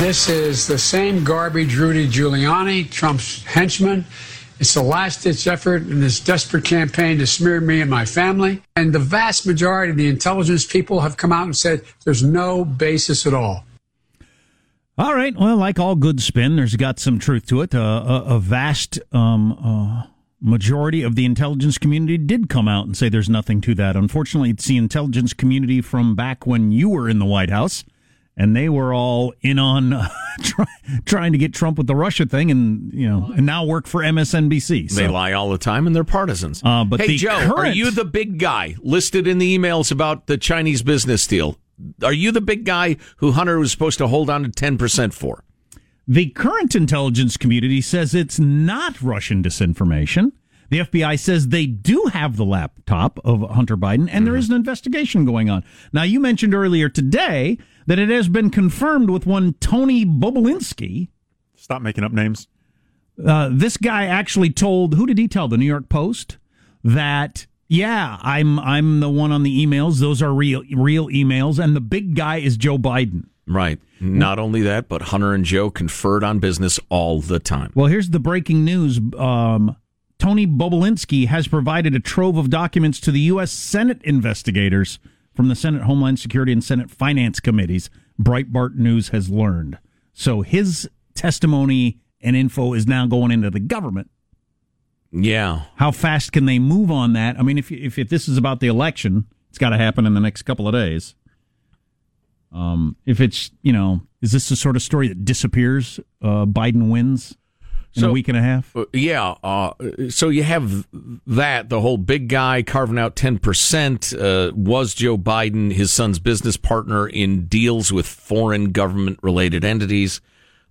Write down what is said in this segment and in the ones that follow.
This is the same garbage Rudy Giuliani, Trump's henchman. It's the last ditch effort in this desperate campaign to smear me and my family. And the vast majority of the intelligence people have come out and said there's no basis at all. All right. Well, like all good spin, there's got some truth to it. Uh, a, a, vast um, uh, majority of the intelligence community did come out and say there's nothing to that. Unfortunately, it's the intelligence community from back when you were in the White House and they were all in on uh, try, trying to get Trump with the Russia thing, and you know, and now work for MSNBC. So. They lie all the time, and they're partisans. Uh, but hey, Joe, current... are you the big guy listed in the emails about the Chinese business deal? Are you the big guy who Hunter was supposed to hold on to ten percent for? The current intelligence community says it's not Russian disinformation. The FBI says they do have the laptop of Hunter Biden, and mm-hmm. there is an investigation going on. Now, you mentioned earlier today that it has been confirmed with one Tony Bobulinski. Stop making up names. Uh, this guy actually told who did he tell the New York Post that yeah I'm I'm the one on the emails those are real real emails and the big guy is Joe Biden. Right. Not only that, but Hunter and Joe conferred on business all the time. Well, here's the breaking news. Um, Tony Bobulinski has provided a trove of documents to the U.S. Senate investigators from the Senate Homeland Security and Senate Finance Committees, Breitbart News has learned. So his testimony and info is now going into the government. Yeah. How fast can they move on that? I mean, if, if, if this is about the election, it's got to happen in the next couple of days. Um, if it's, you know, is this the sort of story that disappears? Uh, Biden wins? In so, a week and a half? Uh, yeah. Uh, so you have that, the whole big guy carving out 10%. Uh, was Joe Biden his son's business partner in deals with foreign government related entities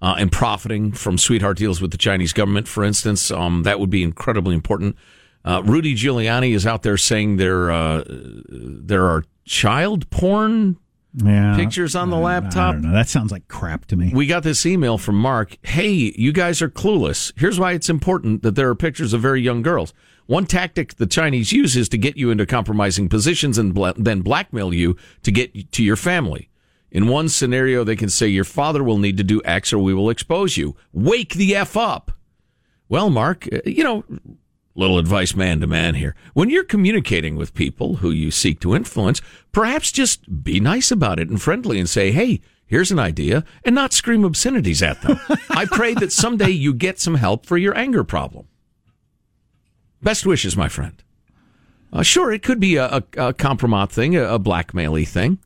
uh, and profiting from sweetheart deals with the Chinese government, for instance? Um, that would be incredibly important. Uh, Rudy Giuliani is out there saying there, uh, there are child porn yeah, pictures on the laptop. That sounds like crap to me. We got this email from Mark. Hey, you guys are clueless. Here's why it's important that there are pictures of very young girls. One tactic the Chinese use is to get you into compromising positions and bla- then blackmail you to get to your family. In one scenario, they can say your father will need to do X or we will expose you. Wake the F up. Well, Mark, uh, you know, little advice man to man here. When you're communicating with people who you seek to influence, perhaps just be nice about it and friendly and say, hey, here's an idea, and not scream obscenities at them. I pray that someday you get some help for your anger problem. Best wishes, my friend. Uh, sure, it could be a, a, a compromise thing, a, a blackmaily thing.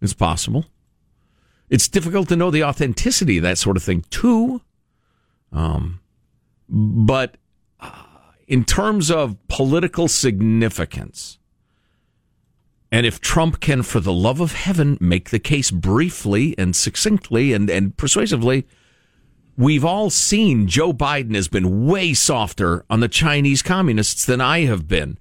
It's possible. It's difficult to know the authenticity of that sort of thing, too. Um, but in terms of political significance, and if Trump can, for the love of heaven, make the case briefly and succinctly and, and persuasively, we've all seen Joe Biden has been way softer on the Chinese communists than I have been.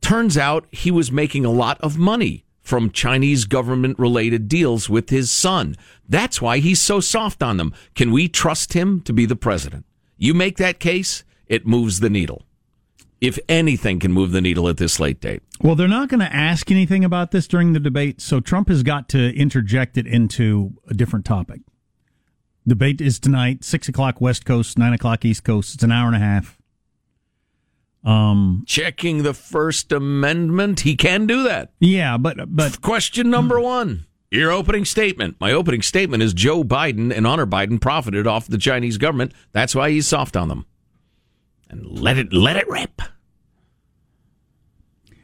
Turns out he was making a lot of money from Chinese government related deals with his son. That's why he's so soft on them. Can we trust him to be the president? You make that case, it moves the needle if anything can move the needle at this late date. Well, they're not going to ask anything about this during the debate, so Trump has got to interject it into a different topic. Debate is tonight, six o'clock West Coast, nine o'clock East Coast. It's an hour and a half. Um, checking the First Amendment, he can do that. Yeah, but but question number one. Your opening statement. My opening statement is Joe Biden and Hunter Biden profited off the Chinese government. That's why he's soft on them and let it let it rip.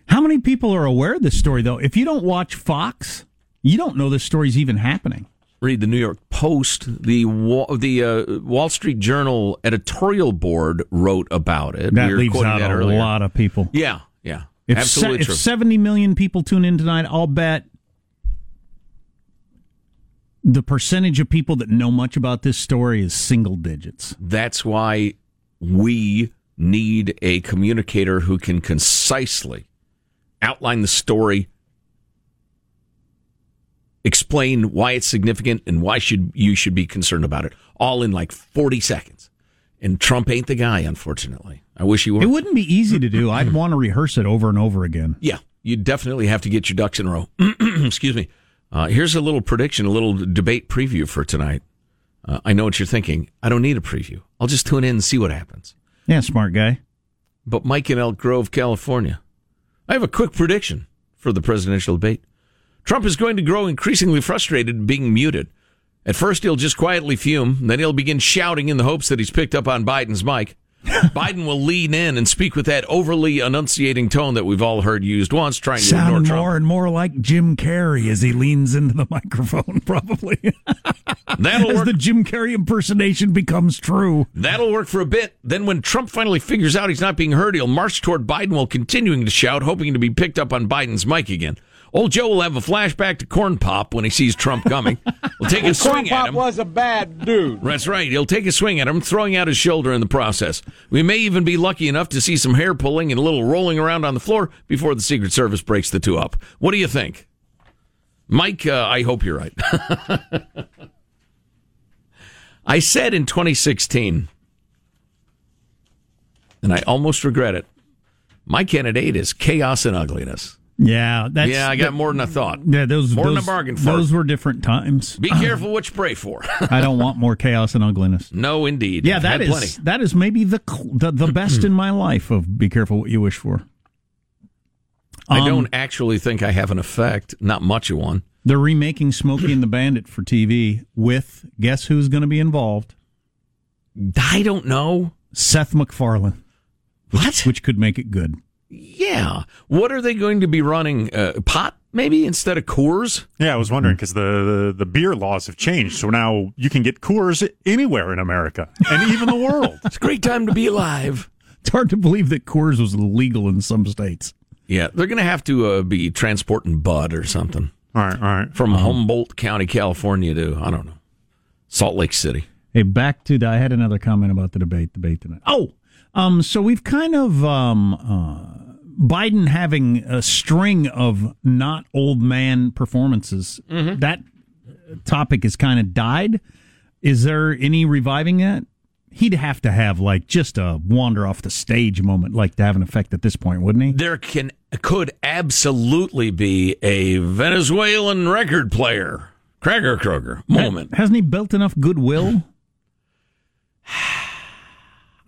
How many people are aware of this story though? If you don't watch Fox, you don't know this story's even happening. Read the New York Post. The the uh, Wall Street Journal editorial board wrote about it. That we leaves out that a earlier. lot of people. Yeah, yeah, if absolutely se- If seventy million people tune in tonight, I'll bet the percentage of people that know much about this story is single digits. That's why we need a communicator who can concisely outline the story, explain why it's significant and why should you should be concerned about it, all in like 40 seconds. And Trump ain't the guy, unfortunately. I wish he were. It wouldn't be easy to do. I'd want to rehearse it over and over again. Yeah, you definitely have to get your ducks in a row. Excuse me. Uh, here's a little prediction, a little debate preview for tonight. Uh, I know what you're thinking. I don't need a preview. I'll just tune in and see what happens. Yeah, smart guy. But Mike in Elk Grove, California. I have a quick prediction for the presidential debate. Trump is going to grow increasingly frustrated being muted. At first, he'll just quietly fume, then he'll begin shouting in the hopes that he's picked up on Biden's mic. Biden will lean in and speak with that overly enunciating tone that we've all heard used once, trying to Sound ignore Trump. more and more like Jim Carrey as he leans into the microphone, probably. That'll as work. the Jim Carrey impersonation becomes true. That'll work for a bit. Then, when Trump finally figures out he's not being heard, he'll march toward Biden while continuing to shout, hoping to be picked up on Biden's mic again. Old Joe will have a flashback to Corn Pop when he sees Trump coming. He'll take a swing at him. was a bad dude. That's right. He'll take a swing at him, throwing out his shoulder in the process. We may even be lucky enough to see some hair pulling and a little rolling around on the floor before the Secret Service breaks the two up. What do you think? Mike, uh, I hope you're right. I said in 2016, and I almost regret it, my candidate is chaos and ugliness. Yeah, that's yeah, I got more than I thought. Yeah, those More than those, a bargain for. Those were different times. Be careful what you pray for. I don't want more chaos and ugliness. no, indeed. Yeah, I've that is plenty. that is maybe the the, the best in my life of be careful what you wish for. I Um, don't actually think I have an effect. Not much of one. They're remaking Smokey and the Bandit for TV with guess who's going to be involved? I don't know. Seth MacFarlane, What? which could make it good. Yeah. What are they going to be running? Uh, pot, maybe, instead of Coors? Yeah, I was wondering because the, the the beer laws have changed, so now you can get Coors anywhere in America and even the world. It's a great time to be alive. It's hard to believe that Coors was illegal in some states. Yeah, they're going to have to uh, be transporting Bud or something All right, all right. from Humboldt County, California to, I don't know, Salt Lake City. Hey, back to the, I had another comment about the debate debate tonight. Oh, um, so we've kind of um, uh, Biden having a string of not old man performances. That topic has kind of died. Is there any reviving that? He'd have to have like just a wander off the stage moment, like to have an effect at this point, wouldn't he? There can could absolutely be a Venezuelan record player, Krager Kroger moment. Hasn't he built enough goodwill?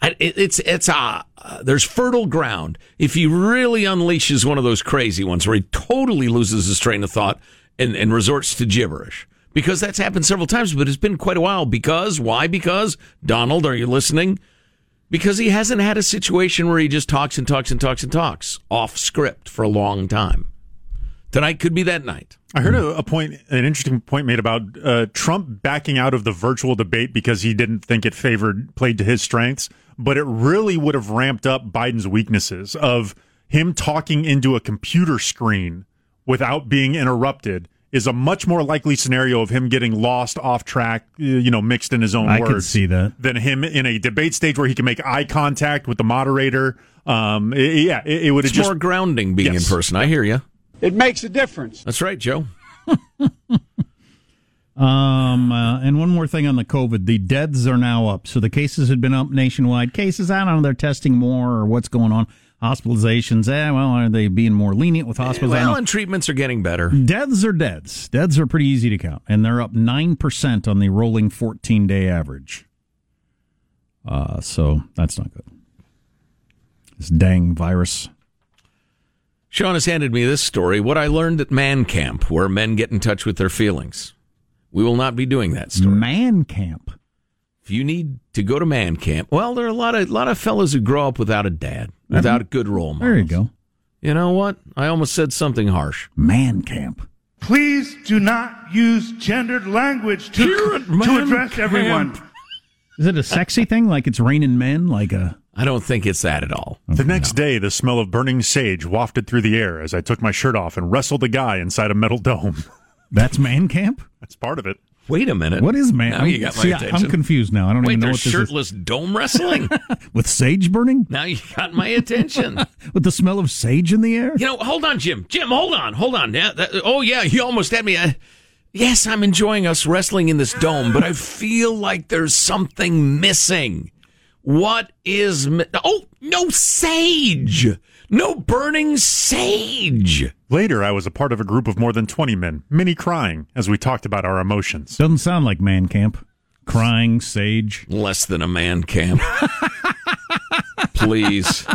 It, it's it's uh, uh, there's fertile ground. If he really unleashes one of those crazy ones where he totally loses his train of thought and, and resorts to gibberish. Because that's happened several times but it's been quite a while. Because why? Because donald are you listening? Because he hasn't had a situation where he just talks and talks and talks and talks off script for a long time tonight could be that night I heard a, a point, an interesting point made about uh, Trump backing out of the virtual debate because he didn't think it favored played to his strengths, but it really would have ramped up Biden's weaknesses of him talking into a computer screen without being interrupted is a much more likely scenario of him getting lost off track, uh, you know, mixed in his own I words. I could see that. Than him in a debate stage where he can make eye contact with the moderator. Um, it- yeah, it, it would have it's just more grounding being Yes. in person i hear you It makes a difference. that's right joe Um, uh, and one more thing on the COVID, the deaths are now up. So the cases had been up nationwide. Cases, I don't know, they're testing more or what's going on. Hospitalizations, eh, well, are they being more lenient with hospitals? Well and treatments are getting better Deaths are deaths. Deaths are pretty easy to count, and they're up 9% on the rolling 14 day average. Uh, so that's not good. This dang virus. Sean has handed me this story. What I learned at man camp, where men get in touch with their feelings. We will not be doing that story. Man camp. If you need to go to man camp, well, there are a lot of lot of fellas who grow up without a dad, without a good role model. There you go. You know what? I almost said something harsh. Man camp. Please do not use gendered language to, Here at to man address camp. everyone. Is it a sexy thing? Like it's raining men? Like a. I don't think it's that at all. The next day, the smell of burning sage wafted through the air as I took my shirt off and wrestled a guy inside a metal dome. That's man camp? That's part of it. Wait a minute. What is man? Now you got my See, attention. I'm confused now. I don't Wait, even know what this shirtless dome wrestling. With sage burning? now you got my attention. With the smell of sage in the air? You know, hold on, Jim. Jim, hold on, hold on. Yeah, that, oh yeah, you almost had me. Uh, yes, I'm enjoying us wrestling in this dome, but I feel like there's something missing. What is? Oh, no sage. No burning sage. Later, I was a part of a group of more than 20 men, many crying, as we talked about our emotions. Doesn't sound like man camp. Crying sage. Less than a man camp. Please.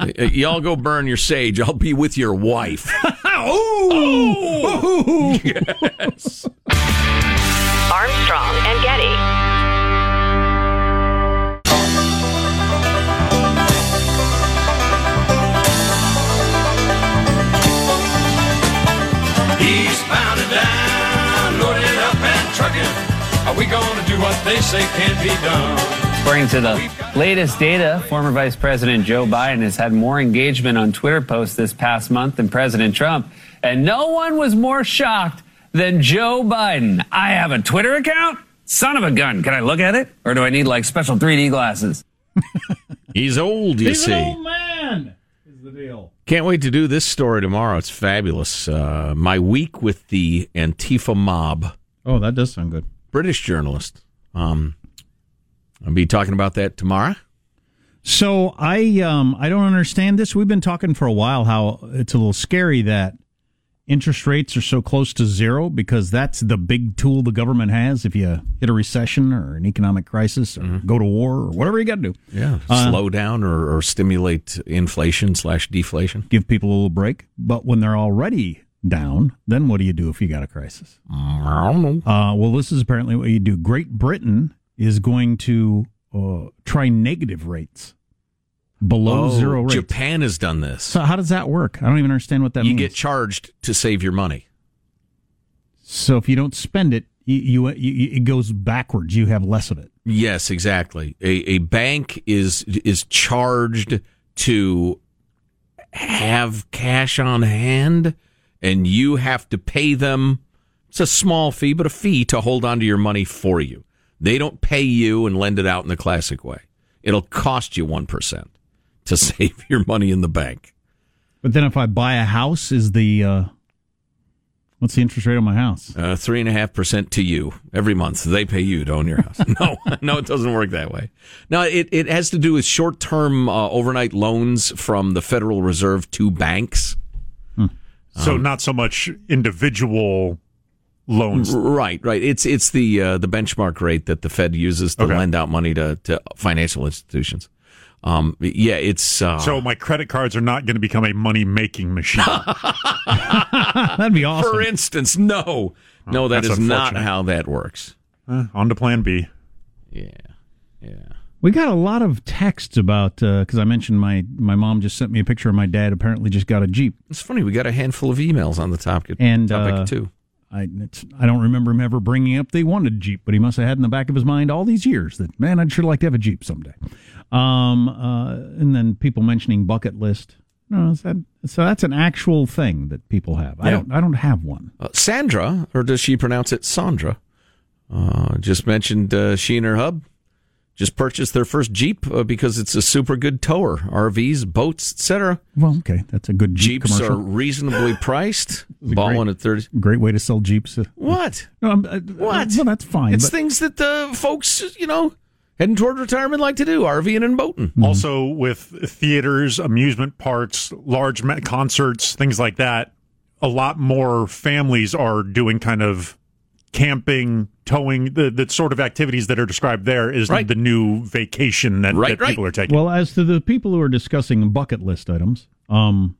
Y- Y'all go burn your sage. I'll be with your wife. Oh! Yes. Armstrong and Getty. Say can't be done? According to the latest data, former Vice President Joe Biden has had more engagement on Twitter posts this past month than President Trump. And no one was more shocked than Joe Biden. I have a Twitter account? Son of a gun. Can I look at it? Or do I need like special 3D glasses? He's old, you He's see. an old man. Is the deal. Can't wait to do this story tomorrow. It's fabulous. Uh, my week with the Antifa mob. Oh, that does sound good. British journalist. Um, I'll be talking about that tomorrow. So I um I don't understand this. We've been talking for a while how it's a little scary that interest rates are so close to zero because that's the big tool the government has if you hit a recession or an economic crisis or go to war or whatever you got to do. Yeah, Uh, slow down or, or stimulate inflation slash deflation. Give people a little break. But when they're already down, then what do you do if you got a crisis? I don't know. Uh, well, this is apparently what you do. Great Britain is going to uh, try negative rates below Oh, zero rates. Japan has done this. So how does that work? I don't even understand what that you means. You get charged to save your money. So if you don't spend it, you, you, you it goes backwards. You have less of it. Yes, exactly. A, a bank is is charged to have cash on hand, and you have to pay them. It's a small fee, but a fee to hold onto your money for you. They don't pay you and lend it out in the classic way. It'll cost you one percent to save your money in the bank. But then if I buy a house, is the uh, what's the interest rate on my house? Uh, Three and a half percent to you every month. They pay you to own your house. no, no, it doesn't work that way. No, it, it has to do with short term uh, overnight loans from the Federal Reserve to banks. So Um, not so much individual loans. Right, right. It's it's the uh, the benchmark rate that the Fed uses to Okay. lend out money to, to financial institutions. Um, yeah, it's uh, So my credit cards are not going to become a money making machine. That'd be awesome. for instance, no, no, that that's is not how that works. Eh, on to Plan B. Yeah, yeah. We got a lot of texts about because I mentioned my my mom just sent me a picture of my dad. Apparently, just got a jeep, It's funny. We got a handful of emails on the topic. and topic uh, too. I it's, I don't remember him ever bringing up they wanted a jeep, but he must have had in the back of his mind all these years that man, I'd sure like to have a jeep someday. Um, uh, and then people mentioning bucket list. No, is that, so that's an actual thing that people have. I don't I don't have one. Uh, Sandra, or does she pronounce it Sandra? Uh, just mentioned uh, she and her hub just purchased their first Jeep uh, because it's a super good tower. RVs, boats, etc. Well, okay, that's a good jeep Jeeps commercial. are reasonably priced. a Ball great- one at thirty. Great way to sell jeeps. Uh, What? No, I'm- uh, What? Well, that's fine. It's but- things that the folks, you know, heading toward retirement like to do: RVing and boating. Also, with theaters, amusement parks, large concerts, things like that, a lot more families are doing kind of camping, towing, the, the sort of activities that are described there is Right. the new vacation that, Right, that right. people are taking. Well, as to the people who are discussing bucket list items, um,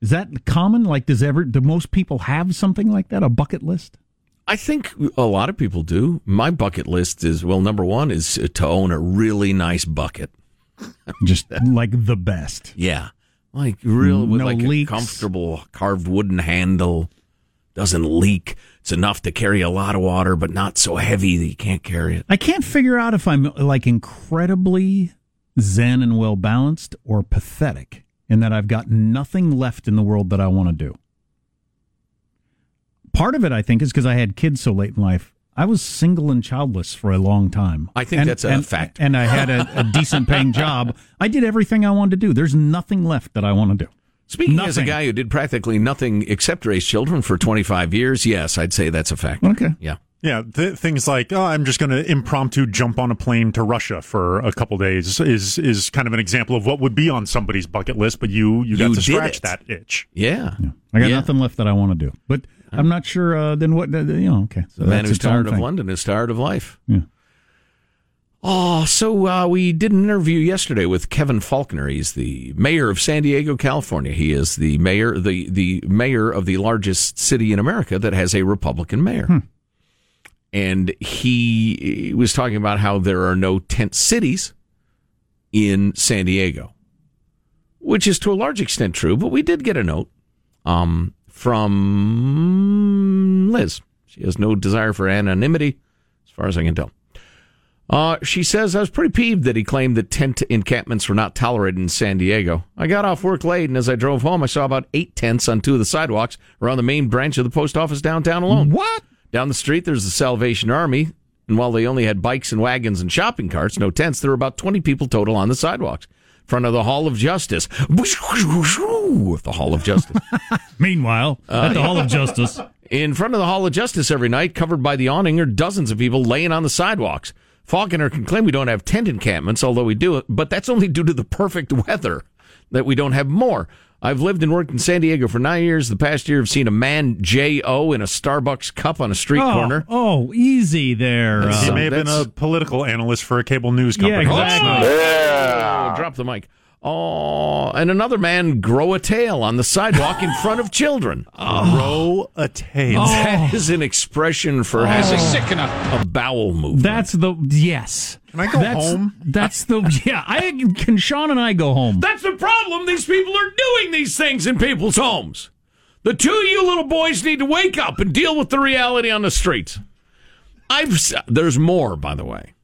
is that common? Like, does ever do most people have something like that? A bucket list? I think a lot of people do. My bucket list is well, number one is to own a really nice bucket. Just like the best. Yeah, like real with No like leaks. a comfortable carved wooden handle. Doesn't leak. It's enough to carry a lot of water, but not so heavy that you can't carry it. I can't figure out if I'm like incredibly zen and well balanced or pathetic in that I've got nothing left in the world that I want to do. Part of it, I think, is because I had kids so late in life. I was single and childless for a long time. I think And- that's a and- fact. And I had a, a decent paying job. I did everything I wanted to do. There's nothing left that I want to do. Speaking as a guy who did practically nothing except raise children for 25 years, yes, I'd say that's a fact. Okay. Yeah. Yeah, th- things like oh, I'm just going to impromptu jump on a plane to Russia for a couple days is is kind of an example of what would be on somebody's bucket list, but you you got You to scratch it. that itch. Yeah. I got Yeah. nothing left that I want to do. But I'm not sure. Uh, then what? Uh, you know. Okay. So The man that's who's tired of thing. London is tired of life. Yeah. Oh, so uh, we did an interview yesterday with Kevin Faulconer. He's the mayor of San Diego, California. He is the mayor, the the mayor of the largest city in America that has a Republican mayor. And he was talking about how there are no tent cities in San Diego, which is to a large extent true. But we did get a note um, from Liz. She has no desire for anonymity, as far as I can tell. Uh, she says, I was pretty peeved that he claimed that tent encampments were not tolerated in San Diego. I got off work late, and as I drove home, I saw about eight tents on two of the sidewalks around the main branch of the post office downtown alone. What? Down the street, there's the Salvation Army, and while they only had bikes and wagons and shopping carts, no tents, there were about 20 people total on the sidewalks. In front of the Hall of Justice. The Hall of Justice. Meanwhile, at the Hall of Justice. In front of the Hall of Justice every night, covered by the awning, are dozens of people laying on the sidewalks. Faulconer can claim we don't have tent encampments, although we do it, but that's only due to the perfect weather that we don't have more. I've lived and worked in San Diego for nine years. The past year, I've seen a man J.O. in a Starbucks cup on a street Oh, corner. oh, easy there. That's- He Uh, may have been a political analyst for a cable news company. Yeah, exactly. not- Oh, drop the mic. Oh, and another man grow a tail on the sidewalk in front of children. Grow a tail. That is an expression for oh. having Sick enough. a bowel movement. that's the yes. Can I go that's, home? That's the yeah. I can Sean and I go home. That's the problem. These people are doing these things in people's homes. The two of you little boys need to wake up and deal with the reality on the streets. I've there's more, by the way.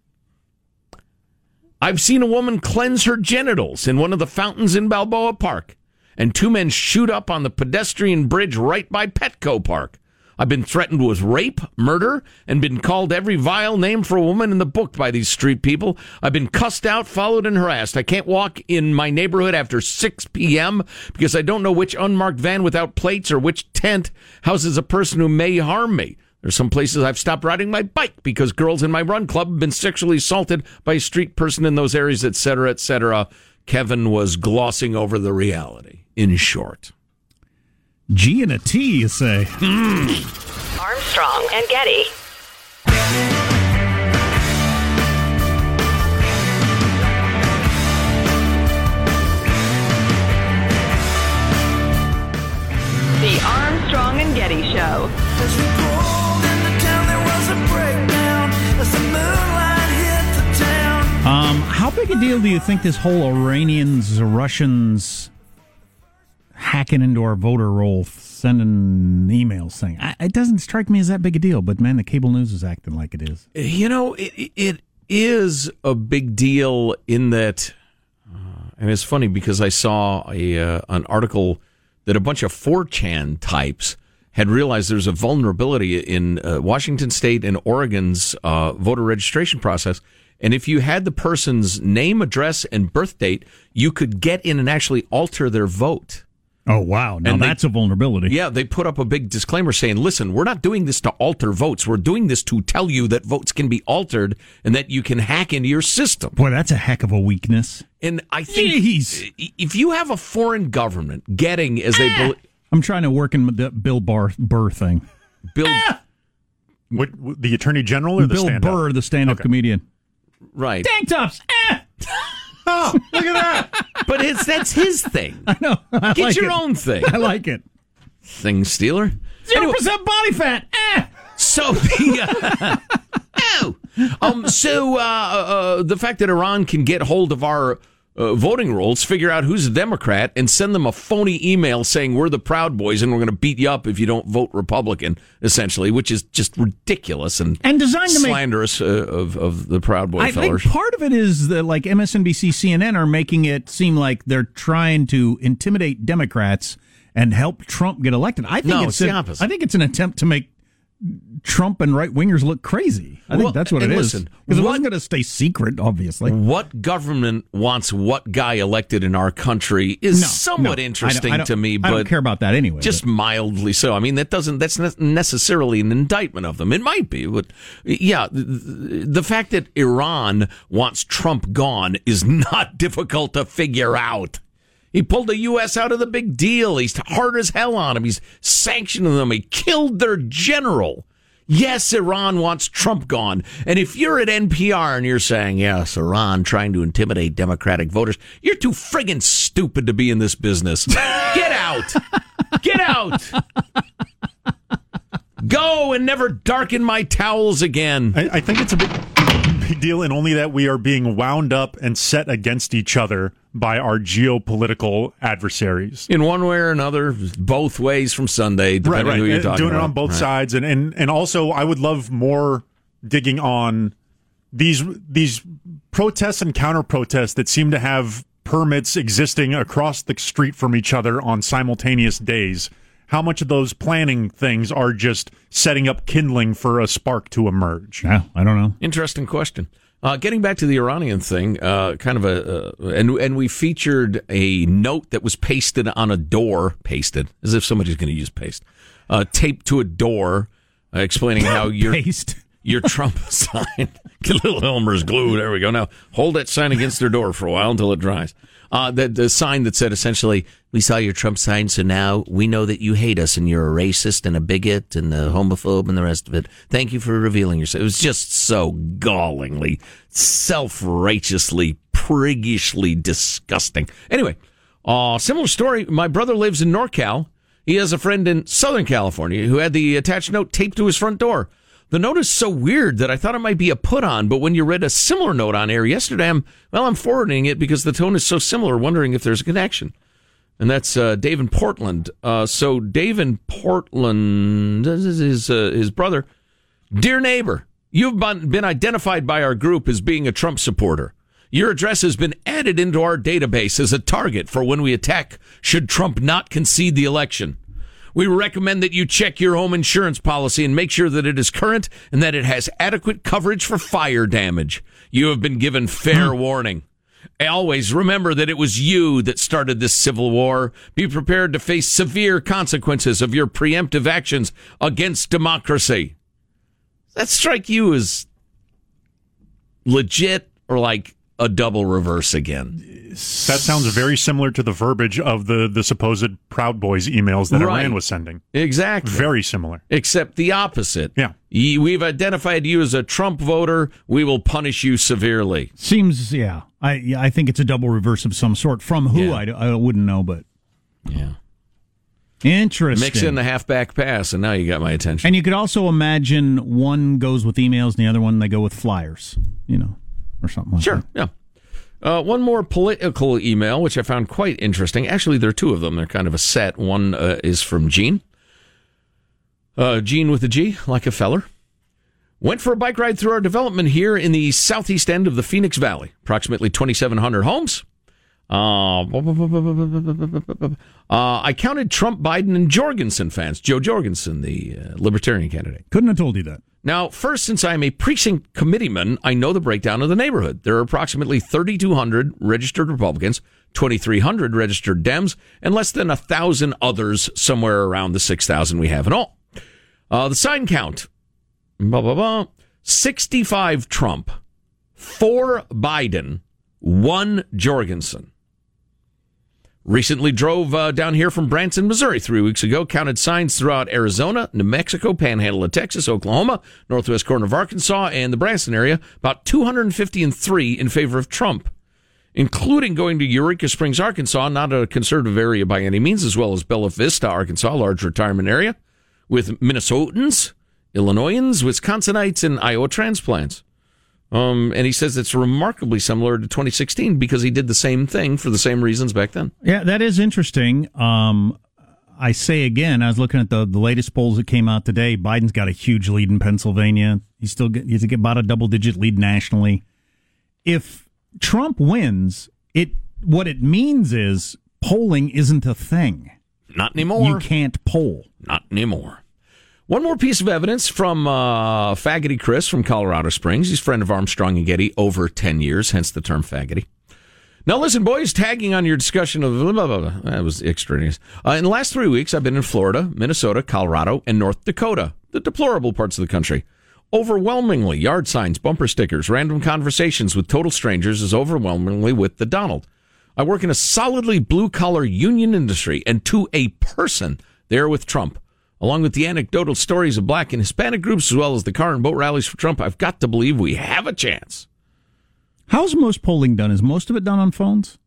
I've seen a woman cleanse her genitals in one of the fountains in Balboa Park, and two men shoot up on the pedestrian bridge right by Petco Park. I've been threatened with rape, murder, and been called every vile name for a woman in the book by these street people. I've been cussed out, followed, and harassed. I can't walk in my neighborhood after 6 p.m. because I don't know which unmarked van without plates or which tent houses a person who may harm me. There's some places I've stopped riding my bike because girls in my run club have been sexually assaulted by a street person in those areas, etc., etc. Kevin was glossing over the reality. In short. G and a T, you say? Hmm. Armstrong and Getty. The Armstrong and Getty Show. How big a deal do you think this whole Iranians, Russians hacking into our voter roll, sending emails thing? I, it doesn't strike me as that big a deal, but man, the cable news is acting like it is. You know, it, it is a big deal in that, uh, and it's funny because I saw a uh, an article that a bunch of 4chan types had realized there's a vulnerability in uh, Washington State and Oregon's uh, voter registration process. And if you had the person's name, address, and birth date, you could get in and actually alter their vote. Oh wow! Now And they- that's a vulnerability. Yeah, they put up a big disclaimer saying, listen, we're not doing this to alter votes. We're doing this to tell you that votes can be altered and that you can hack into your system. Boy, that's a heck of a weakness. And I think Jeez. if you have a foreign government getting, as they ah! bel I'm trying to work in the Bill Barr Burr thing. Bill, ah! What, what- the attorney general or the Bill stand-up? Burr, the stand-up Okay. comedian. Right. Tank tops. Eh! Oh, look at that. But it's that's his thing. No, I Get like your it. own thing. I like it. Thing stealer. Zero percent body fat. Eh! So the oh, um, so uh, uh, the fact that Iran can get hold of our uh, voting rolls, figure out who's a Democrat, and send them a phony email saying we're the Proud Boys and we're going to beat you up if you don't vote Republican, essentially, which is just ridiculous and And designed to make slanderous uh, of of the Proud Boy I fellers. think part of it is that like MSNBC, CNN are making it seem like they're trying to intimidate Democrats and help Trump get elected. I think No, it's, it's the opposite. I think it's an attempt to make Trump and right wingers look crazy. I Well, think that's what it is. Because it wasn't going to stay secret, obviously. what government wants what guy elected in our country is No, somewhat no, I don't- interesting I don't- to me, But I don't care about that anyway. just mildly so. I mean, that doesn't that's not necessarily an indictment of them. It might be, but yeah, the fact that Iran wants Trump gone is not difficult to figure out. He pulled the U.S. out of the big deal. He's hard as hell on him. He's sanctioning them. He killed their general. Yes, Iran wants Trump gone. And if you're at NPR and you're saying, yes, Iran trying to intimidate Democratic voters, you're too friggin' stupid to be in this business. Get out. Get out. Go and never darken my towels again. I, I think it's a big, big deal and only that we are being wound up and set against each other by our geopolitical adversaries. In one way or another, both ways from Sunday, depending who you're And talking Doing about. it on both Right. sides, and, and and also I would love more digging on these these protests and counter protests that seem to have permits existing across the street from each other on simultaneous days. How much of those planning things are just setting up kindling for a spark to emerge? Yeah, I don't know. Interesting question. Uh, getting back to the Iranian thing, uh, kind of a, uh, and and we featured a note that was pasted on a door, pasted as if somebody's going to use paste, uh, taped to a door, uh, explaining how your Paste. your Trump sign, get little Elmer's glue. There we go. Now hold that sign against their door for a while until it dries. Uh, the, the sign that said essentially, "We saw your Trump sign, so now we know that you hate us and you're a racist and a bigot and a homophobe and the rest of it. Thank you for revealing yourself." It was just so gallingly, self-righteously, priggishly disgusting. Anyway, uh, similar story. My brother lives in NorCal. He has a friend in Southern California who had the attached note taped to his front door. The note is so weird that I thought it might be a put on, but when you read a similar note on air yesterday, I'm, well, I'm forwarding it because the tone is so similar, wondering if there's a connection. And that's uh, Dave in Portland. Uh, so Dave in Portland, this is his, uh, his brother. Dear neighbor, you've been identified by our group as being a Trump supporter. Your address has been added into our database as a target for when we attack should Trump not concede the election. We recommend that you check your home insurance policy and make sure that it is current and that it has adequate coverage for fire damage. You have been given fair hmm. warning. Always remember that it was you that started this civil war. Be prepared to face severe consequences of your preemptive actions against democracy. That strike you as legit or like a double reverse again? That sounds very similar to the verbiage of the the supposed Proud Boys emails that Right. Iran was sending. Exactly. Very similar. Except the opposite. Yeah. We've identified you as a Trump voter. We will punish you severely. Seems, yeah. I I think it's a double reverse of some sort. From who, Yeah. I, I wouldn't know, but Yeah. interesting. Mix in the halfback pass, and now you got my attention. and you could also imagine one goes with emails and the other one they go with flyers, you know, or something like Sure. that. Yeah. Uh, one more political email, which I found quite interesting. Actually, there are two of them. They're kind of a set. One uh, is from Gene. Uh, Gene with a G, like a feller. Went for a bike ride through our development here in the southeast end of the Phoenix Valley. Approximately 2,700 homes. Uh, uh, I counted Trump, Biden, and Jorgensen fans. Jo Jorgensen, the uh, Libertarian candidate. Couldn't have told you that. Now, first, since I'm a precinct committeeman, I know the breakdown of the neighborhood. There are approximately 3,200 registered Republicans, 2,300 registered Dems, and less than 1,000 others somewhere around the 6,000 we have in all. Uh, the sign count, blah, blah, blah, 65 Trump, 4 Biden, 1 Jorgensen. Recently drove uh, down here from Branson, Missouri, three weeks ago. Counted signs throughout Arizona, New Mexico, Panhandle of Texas, Oklahoma, northwest corner of Arkansas, and the Branson area. About 250 and three in favor of Trump, including going to Eureka Springs, Arkansas, not a conservative area by any means, as well as Bella Vista, Arkansas, large retirement area, with Minnesotans, Illinoisans, Wisconsinites, and Iowa transplants. Um, and he says it's remarkably similar to 2016 because he did the same thing for the same reasons back then. Yeah, that is interesting. Um, I say again, I was looking at the, the latest polls that came out today. Biden's got a huge lead in Pennsylvania. He's still get, he's about a double digit lead nationally. If Trump wins, it what it means is polling isn't a thing. Not anymore. You can't poll. Not anymore. One more piece of evidence from uh, Chris from Colorado Springs. He's friend of Armstrong and Getty over 10 years, hence the term faggoty. Now, listen, boys, tagging on your discussion of blah, blah, blah, that was extraneous. Uh, in the last three weeks, I've been in Florida, Minnesota, Colorado, and North Dakota, the deplorable parts of the country. Overwhelmingly, yard signs, bumper stickers, random conversations with total strangers is overwhelmingly with the Donald. I work in a solidly blue collar union industry, and to a person, they're with Trump. Along with the anecdotal stories of black and Hispanic groups, as well as the car and boat rallies for Trump, I've got to believe we have a chance. How's most polling done? Is most of it done on phones?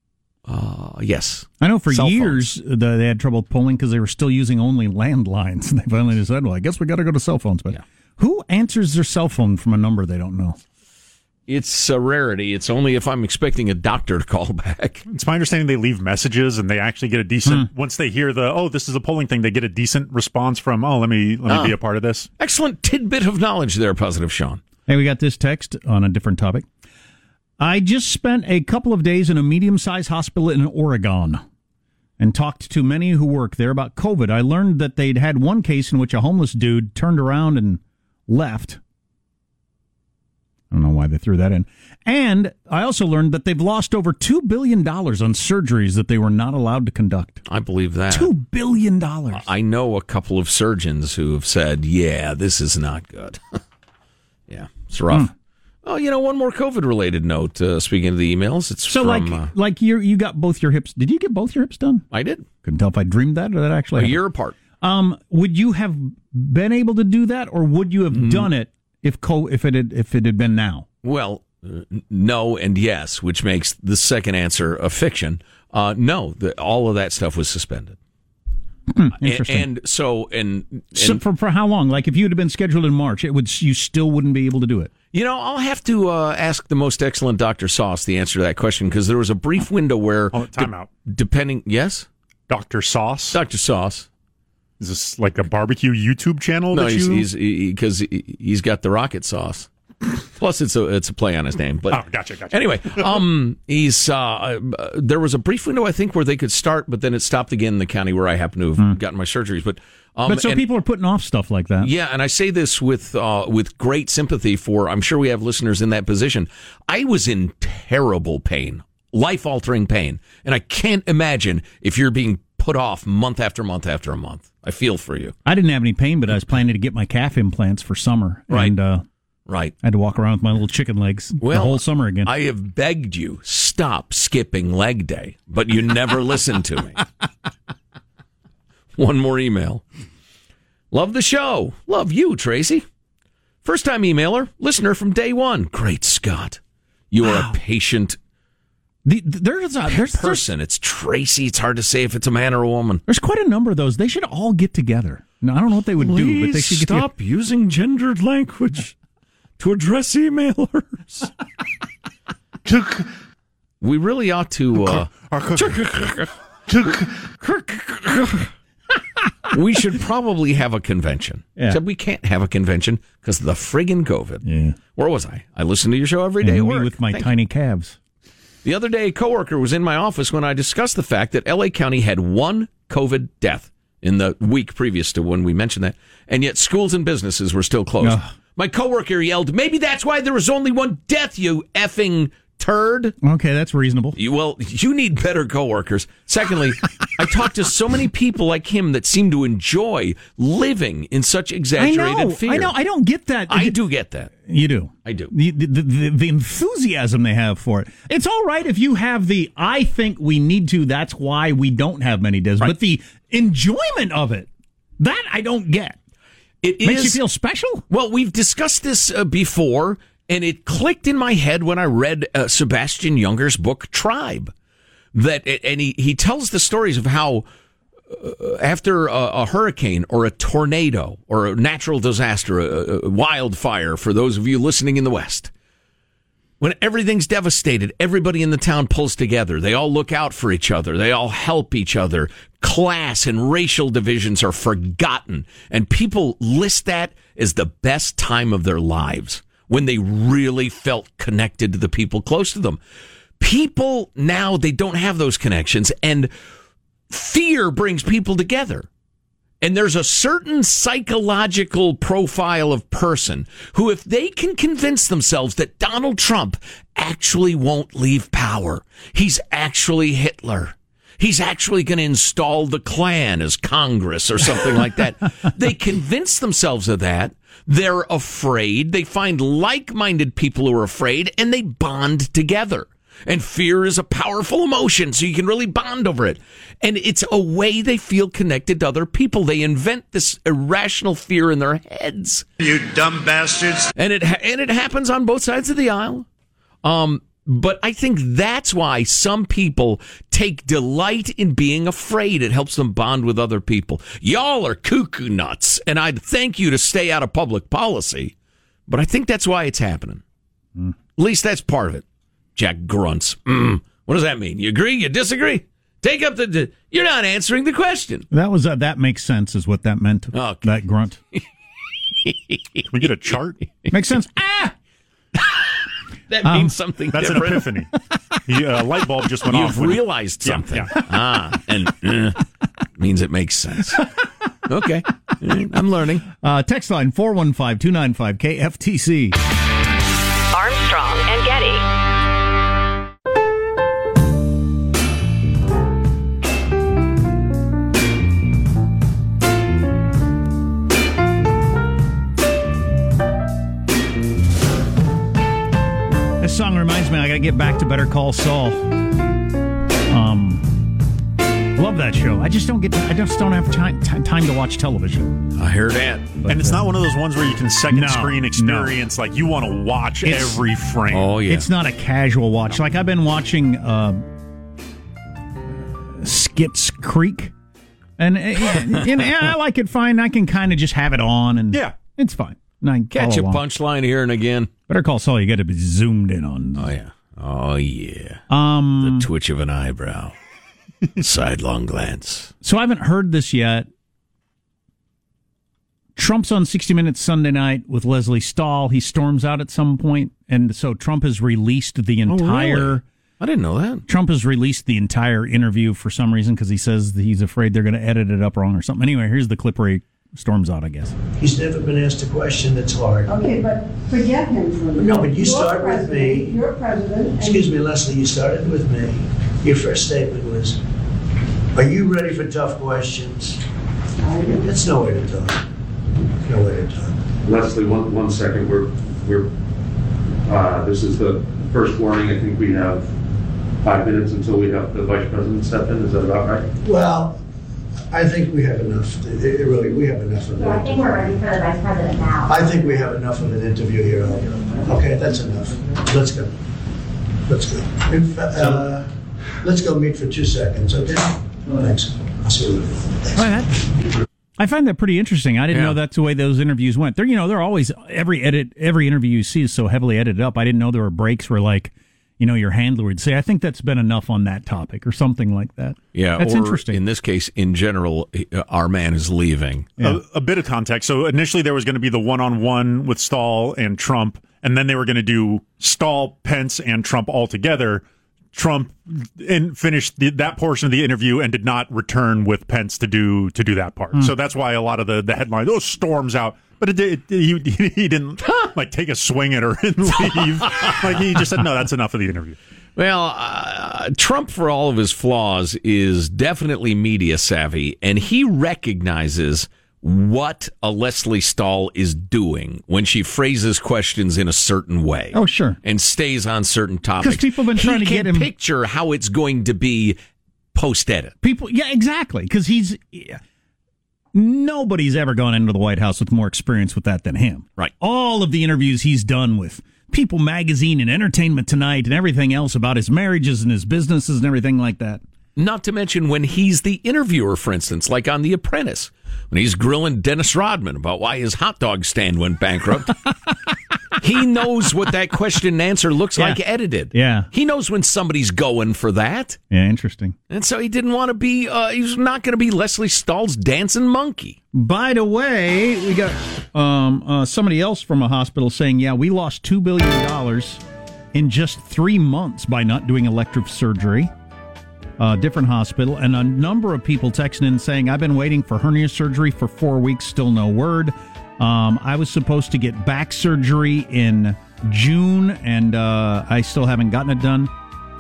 Uh, yes. I know for Cell years the, they had trouble polling because they were still using only landlines. And they finally decided, well, I guess we got to go to cell phones. But Yeah. who answers their cell phone from a number they don't know? It's a rarity. It's only if I'm expecting a doctor to call back. It's my understanding they leave messages and they actually get a decent hmm. once they hear the oh this is a polling thing they get a decent response from oh let me let me be uh-huh. a part of this. Excellent tidbit of knowledge there, Positive Sean. Hey, we got this text on a different topic. I just spent a couple of days in a medium sized hospital in Oregon and talked to many who work there about COVID. I learned that they'd had one case in which a homeless dude turned around and left. I don't know why they threw that in. And I also learned that they've lost over $2 billion on surgeries that they were not allowed to conduct. I believe that. $2 billion. I know a couple of surgeons who have said, "Yeah, this is not good." yeah, it's rough. Oh, you know, one more COVID-related note. Uh, speaking of the emails, it's So, from. like, uh, like you you got both your hips. Did you get both your hips done? I did Couldn't tell if I dreamed that or that actually a happened. year apart. Um, would you have been able to do that, or would you have Mm-hmm. done it if co if it had if it had been now? Well, uh, no and yes, which makes the second answer a fiction. Uh, no, the, all of that stuff was suspended. And, Interesting. and so, and, and so for for how long? Like if you had been scheduled in March, it would you still wouldn't be able to do it. You know, I'll have to uh, ask the most excellent Dr. Sauce the answer to that question because there was a brief window where, Oh, time out. depending, yes, Dr. Sauce Dr. Sauce. Is this like a barbecue YouTube channel No, that he's you he's because he, he's got the rocket sauce. Plus, it's a it's a play on his name. But Oh, gotcha, gotcha. Anyway, um, he's uh, uh, there was a brief window I think where they could start, but then it stopped again in the county where I happen to have gotten my surgeries. But um, But so and- people are putting off stuff like that. Yeah, and I say this with uh, with great sympathy for. I'm sure we have listeners in that position. I was in terrible pain, life altering pain, and I can't imagine if you're being put off month after month after a month. I feel for you. I didn't have any pain, but I was planning to get my calf implants for summer, Right. and uh, Right. I had to walk around with my little chicken legs Well, the whole summer again. I have begged you stop skipping leg day, but you never listen to me. One more email. Love the show. Love you, Tracy. First time emailer, listener from day one. Great Scott. You are a patient the, there's, a, there's, there's person. It's Tracy. It's hard to say if it's a man or a woman. there's quite a number of those. They should all get together. No, I don't know what they would do, but they should get together. Stop using gendered language to address emailers. Took, We really ought to. Uh, we should probably have a convention. Yeah. Except we can't have a convention because of the friggin' COVID. Yeah. Where was I? I listen to your show every day. And at me with my Thank tiny calves. The other day, a coworker was in my office when I discussed the fact that LA County had one COVID death in the week previous to when we mentioned that, and yet schools and businesses were still closed. Ugh. My coworker yelled, "Maybe that's why there was only one death, you effing turd." Okay, that's reasonable. You, well, you need better coworkers. Secondly, I talked to so many people like him that seem to enjoy living in such I exaggerated know. fear. I know. I don't get that. I do get that. You do. I do. The, the, the, the enthusiasm they have for it. It's all right if you have the, I think we need to, that's why we don't have many deaths. But the enjoyment of it, that I don't get. It Makes you feel special? Well, we've discussed this uh, before, and it clicked in my head when I read uh, Sebastian Junger's book Tribe. That and he he tells the stories of how uh, after a, a hurricane or a tornado or a natural disaster, a, a wildfire, for those of you listening in the West, when everything's devastated, everybody in the town pulls together. They all look out for each other. They all help each other. Class and racial divisions are forgotten. And people list that as the best time of their lives when they really felt connected to the people close to them. People now, they don't have those connections and fear brings people together. And there's a certain psychological profile of person who, if they can convince themselves that Donald Trump actually won't leave power, he's actually Hitler. He's actually going to install the Klan as Congress or something like that. They convince themselves of that. They're afraid. They find like minded people who are afraid and they bond together. And fear is a powerful emotion, so you can really bond over it. And it's a way they feel connected to other people. They invent this irrational fear in their heads. You dumb bastards. And it ha- and it happens on both sides of the aisle. Um, but I think that's why some people take delight in being afraid. It helps them bond with other people. Y'all are cuckoo nuts, and I'd thank you to stay out of public policy. But I think that's why it's happening. At least that's part of it. Jack grunts. Mm. What does that mean? You agree? You disagree? Take up the. the you're not answering the question. That was uh, that makes sense, is what that meant. Okay. That grunt Can we get a chart? makes sense. ah, That means something That's different. an epiphany. The uh, light bulb just went off. You've off. when- realized Yeah, something. yeah. Ah, and uh, means it makes sense. Okay. I'm learning. uh, text line 415 295 KFTC. Armstrong reminds me I got to get back to Better Call Saul. Um, love that show. I just don't get. I just don't have time time, time to watch television. I hear that. And it's not one of those ones where you can second No, screen no. experience. Like you want to watch It's- every frame. Oh, yeah. It's not a casual watch. Like I've been watching uh, Schitt's Creek, and, uh, yeah, and I like it fine. I can kind of just have it on, and Yeah. it's fine. And I can Catch a along. punchline here and again. Better Call Saul. You got to be zoomed in on. Oh, yeah. Oh, yeah. Um, The twitch of an eyebrow. Sidelong glance. so I haven't heard this yet. Trump's on 60 Minutes Sunday night with Lesley Stahl. He storms out at some point, and so Trump has released the entire. really? I didn't know that. Trump has released the entire interview for some reason because he says that he's afraid they're going to edit it up wrong or something. Anyway, here's the clip where he storms out. I guess. He's never been asked a question that's hard. Okay, but forget him for a minute. No, but you You're start with me. You're president. Excuse me, Lesley, you started with me. Your first statement was, are you ready for tough questions? That's no way to talk. No way to talk. Lesley, one, one second, we're, we're, uh, this is the first warning, I think we have five minutes until we have the vice president step in, is that about right? Well, I think we have enough, it- it really, we have enough of So I think we're ready for the vice president now. I think we have enough of an interview here. Okay, that's enough. Let's go. Let's go. In fa- uh, Let's go meet for two seconds, okay? Thanks. I'll see you later. Thanks. I find that pretty interesting. I didn't Yeah. know that's the way those interviews went. They're you know they're always every edit every interview you see is so heavily edited up. I didn't know there were breaks where like you know your handler would say I think that's been enough on that topic or something like that. Yeah, that's or interesting. In this case, in general, uh, our man is leaving. Yeah. A, a bit of context. So initially there was going to be the one-on-one with Stahl and Trump, and then they were going to do Stahl, Pence, and Trump all together. Trump in, finished the, that portion of the interview and did not return with Pence to do to do that part. Hmm. So that's why a lot of the the headlines, oh, storms out. But it, did- he he didn't like take a swing at her and leave. like he just said, no, that's enough of the interview. Well, uh, Trump, for all of his flaws, is definitely media savvy, and he recognizes what a Lesley Stahl is doing when she phrases questions in a certain way. Oh, sure. and stays on certain topics because people have been trying he to get can him- picture how it's going to be post edit. People, yeah, exactly. Because he's yeah. Nobody's ever gone into the White House with more experience with that than him. Right. All of the interviews he's done with People Magazine and Entertainment Tonight and everything else about his marriages and his businesses and everything like that. Not to mention when he's the interviewer, for instance, like on The Apprentice, when he's grilling Dennis Rodman about why his hot dog stand went bankrupt. he knows what that question and answer looks Yeah. like edited. Yeah. He knows when somebody's going for that. Yeah, interesting. And so he didn't want to be, uh, he was not going to be Lesley Stahl's dancing monkey. By the way, we got um, uh, somebody else from a hospital saying, yeah, we lost $2 billion in just three months by not doing elective surgery. Uh, different hospital, and a number of people texting in saying, I've been waiting for hernia surgery for four weeks, still no word. Um, I was supposed to get back surgery in June, and uh, I still haven't gotten it done.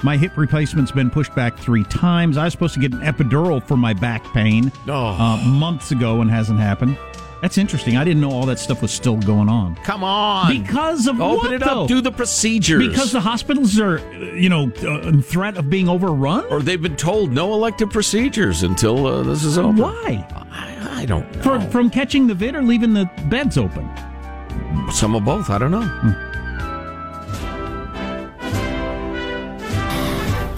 My hip replacement's been pushed back three times. I was supposed to get an epidural for my back pain Oh. uh, months ago and hasn't happened. That's interesting. I didn't know all that stuff was still going on. Come on. Because of Open what, it up. though? Do the procedures. Because the hospitals are, uh, you know, uh, in threat of being overrun? or they've been told no elective procedures until uh, this is over. Why? I, I don't know. For, from catching the vid or leaving the beds open? Some of both. I don't know.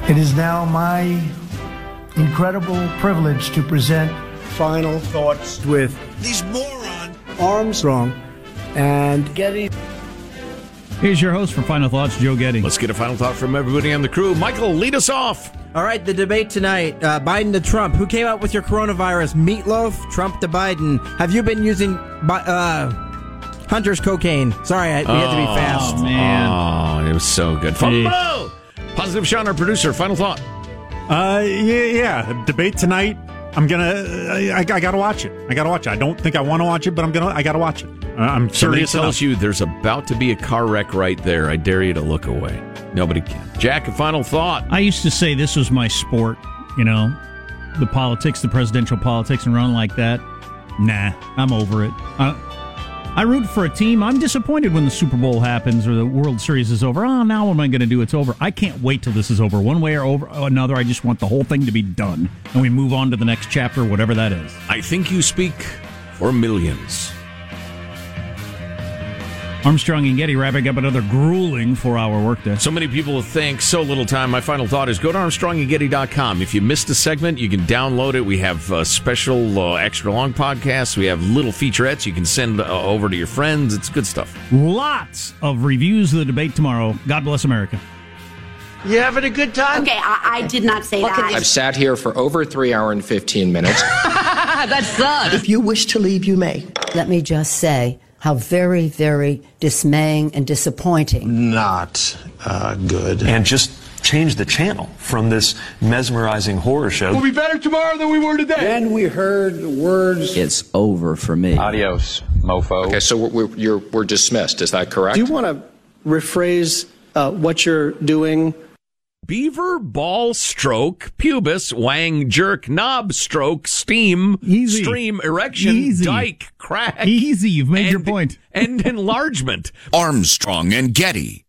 It is now my incredible privilege to present final thoughts with these moron Armstrong and Getty. Here's your host for Final Thoughts, Joe Getty. Let's get a final thought from everybody on the crew. Michael, lead us off. All right, the debate tonight uh, Biden to Trump. Who came up with your coronavirus? Meatloaf, Trump to Biden. Have you been using uh, Hunter's cocaine? Sorry, I, we had to be fast. Man. Oh, it was so good. Fumble! Positive Sean, our producer. Final thought. Uh, yeah, yeah. Debate tonight. I'm gonna. I, I gotta watch it. I gotta watch it. I don't think I want to watch it, but I'm gonna. I gotta watch it. Uh, I'm Somebody curious tells enough. you there's about to be a car wreck right there. I dare you to look away. Nobody can. Jack, a final thought. I used to say this was my sport, you know, the politics, the presidential politics, and run like that. Nah, I'm over it. I, I root for a team. I'm disappointed when the Super Bowl happens or the World Series is over. Oh, now what am I going to do? It's over. I can't wait till this is over. One way or over another, I just want the whole thing to be done, and we move on to the next chapter, whatever that is. I think you speak for millions. Armstrong and Getty wrapping up another grueling four-hour workday. So many people think so little time. My final thought is go to ArmstrongandGetty.com. If you missed a segment, you can download it. We have uh, special uh, extra long podcasts. We have little featurettes you can send uh, over to your friends. It's good stuff. Lots of reviews of the debate tomorrow. God bless America. You having a good time? Okay, I, I did not say that. I've sat here for over three hour and 15 minutes. that sucks. If you wish to leave, you may. Let me just say how very, very dismaying and disappointing. Not uh, good. And just change the channel from this mesmerizing horror show. We'll be better tomorrow than we were today. Then we heard the words. It's over for me. Adios, mofo. Okay, so we're, we're, you're, we're dismissed. Is that correct? Do you want to rephrase uh, what you're doing? Beaver, ball, stroke, pubis, wang, jerk, knob, stroke, steam, Easy. stream, erection, Easy. dyke, crack. Easy, you've made and, your point. and enlargement. Armstrong and Getty.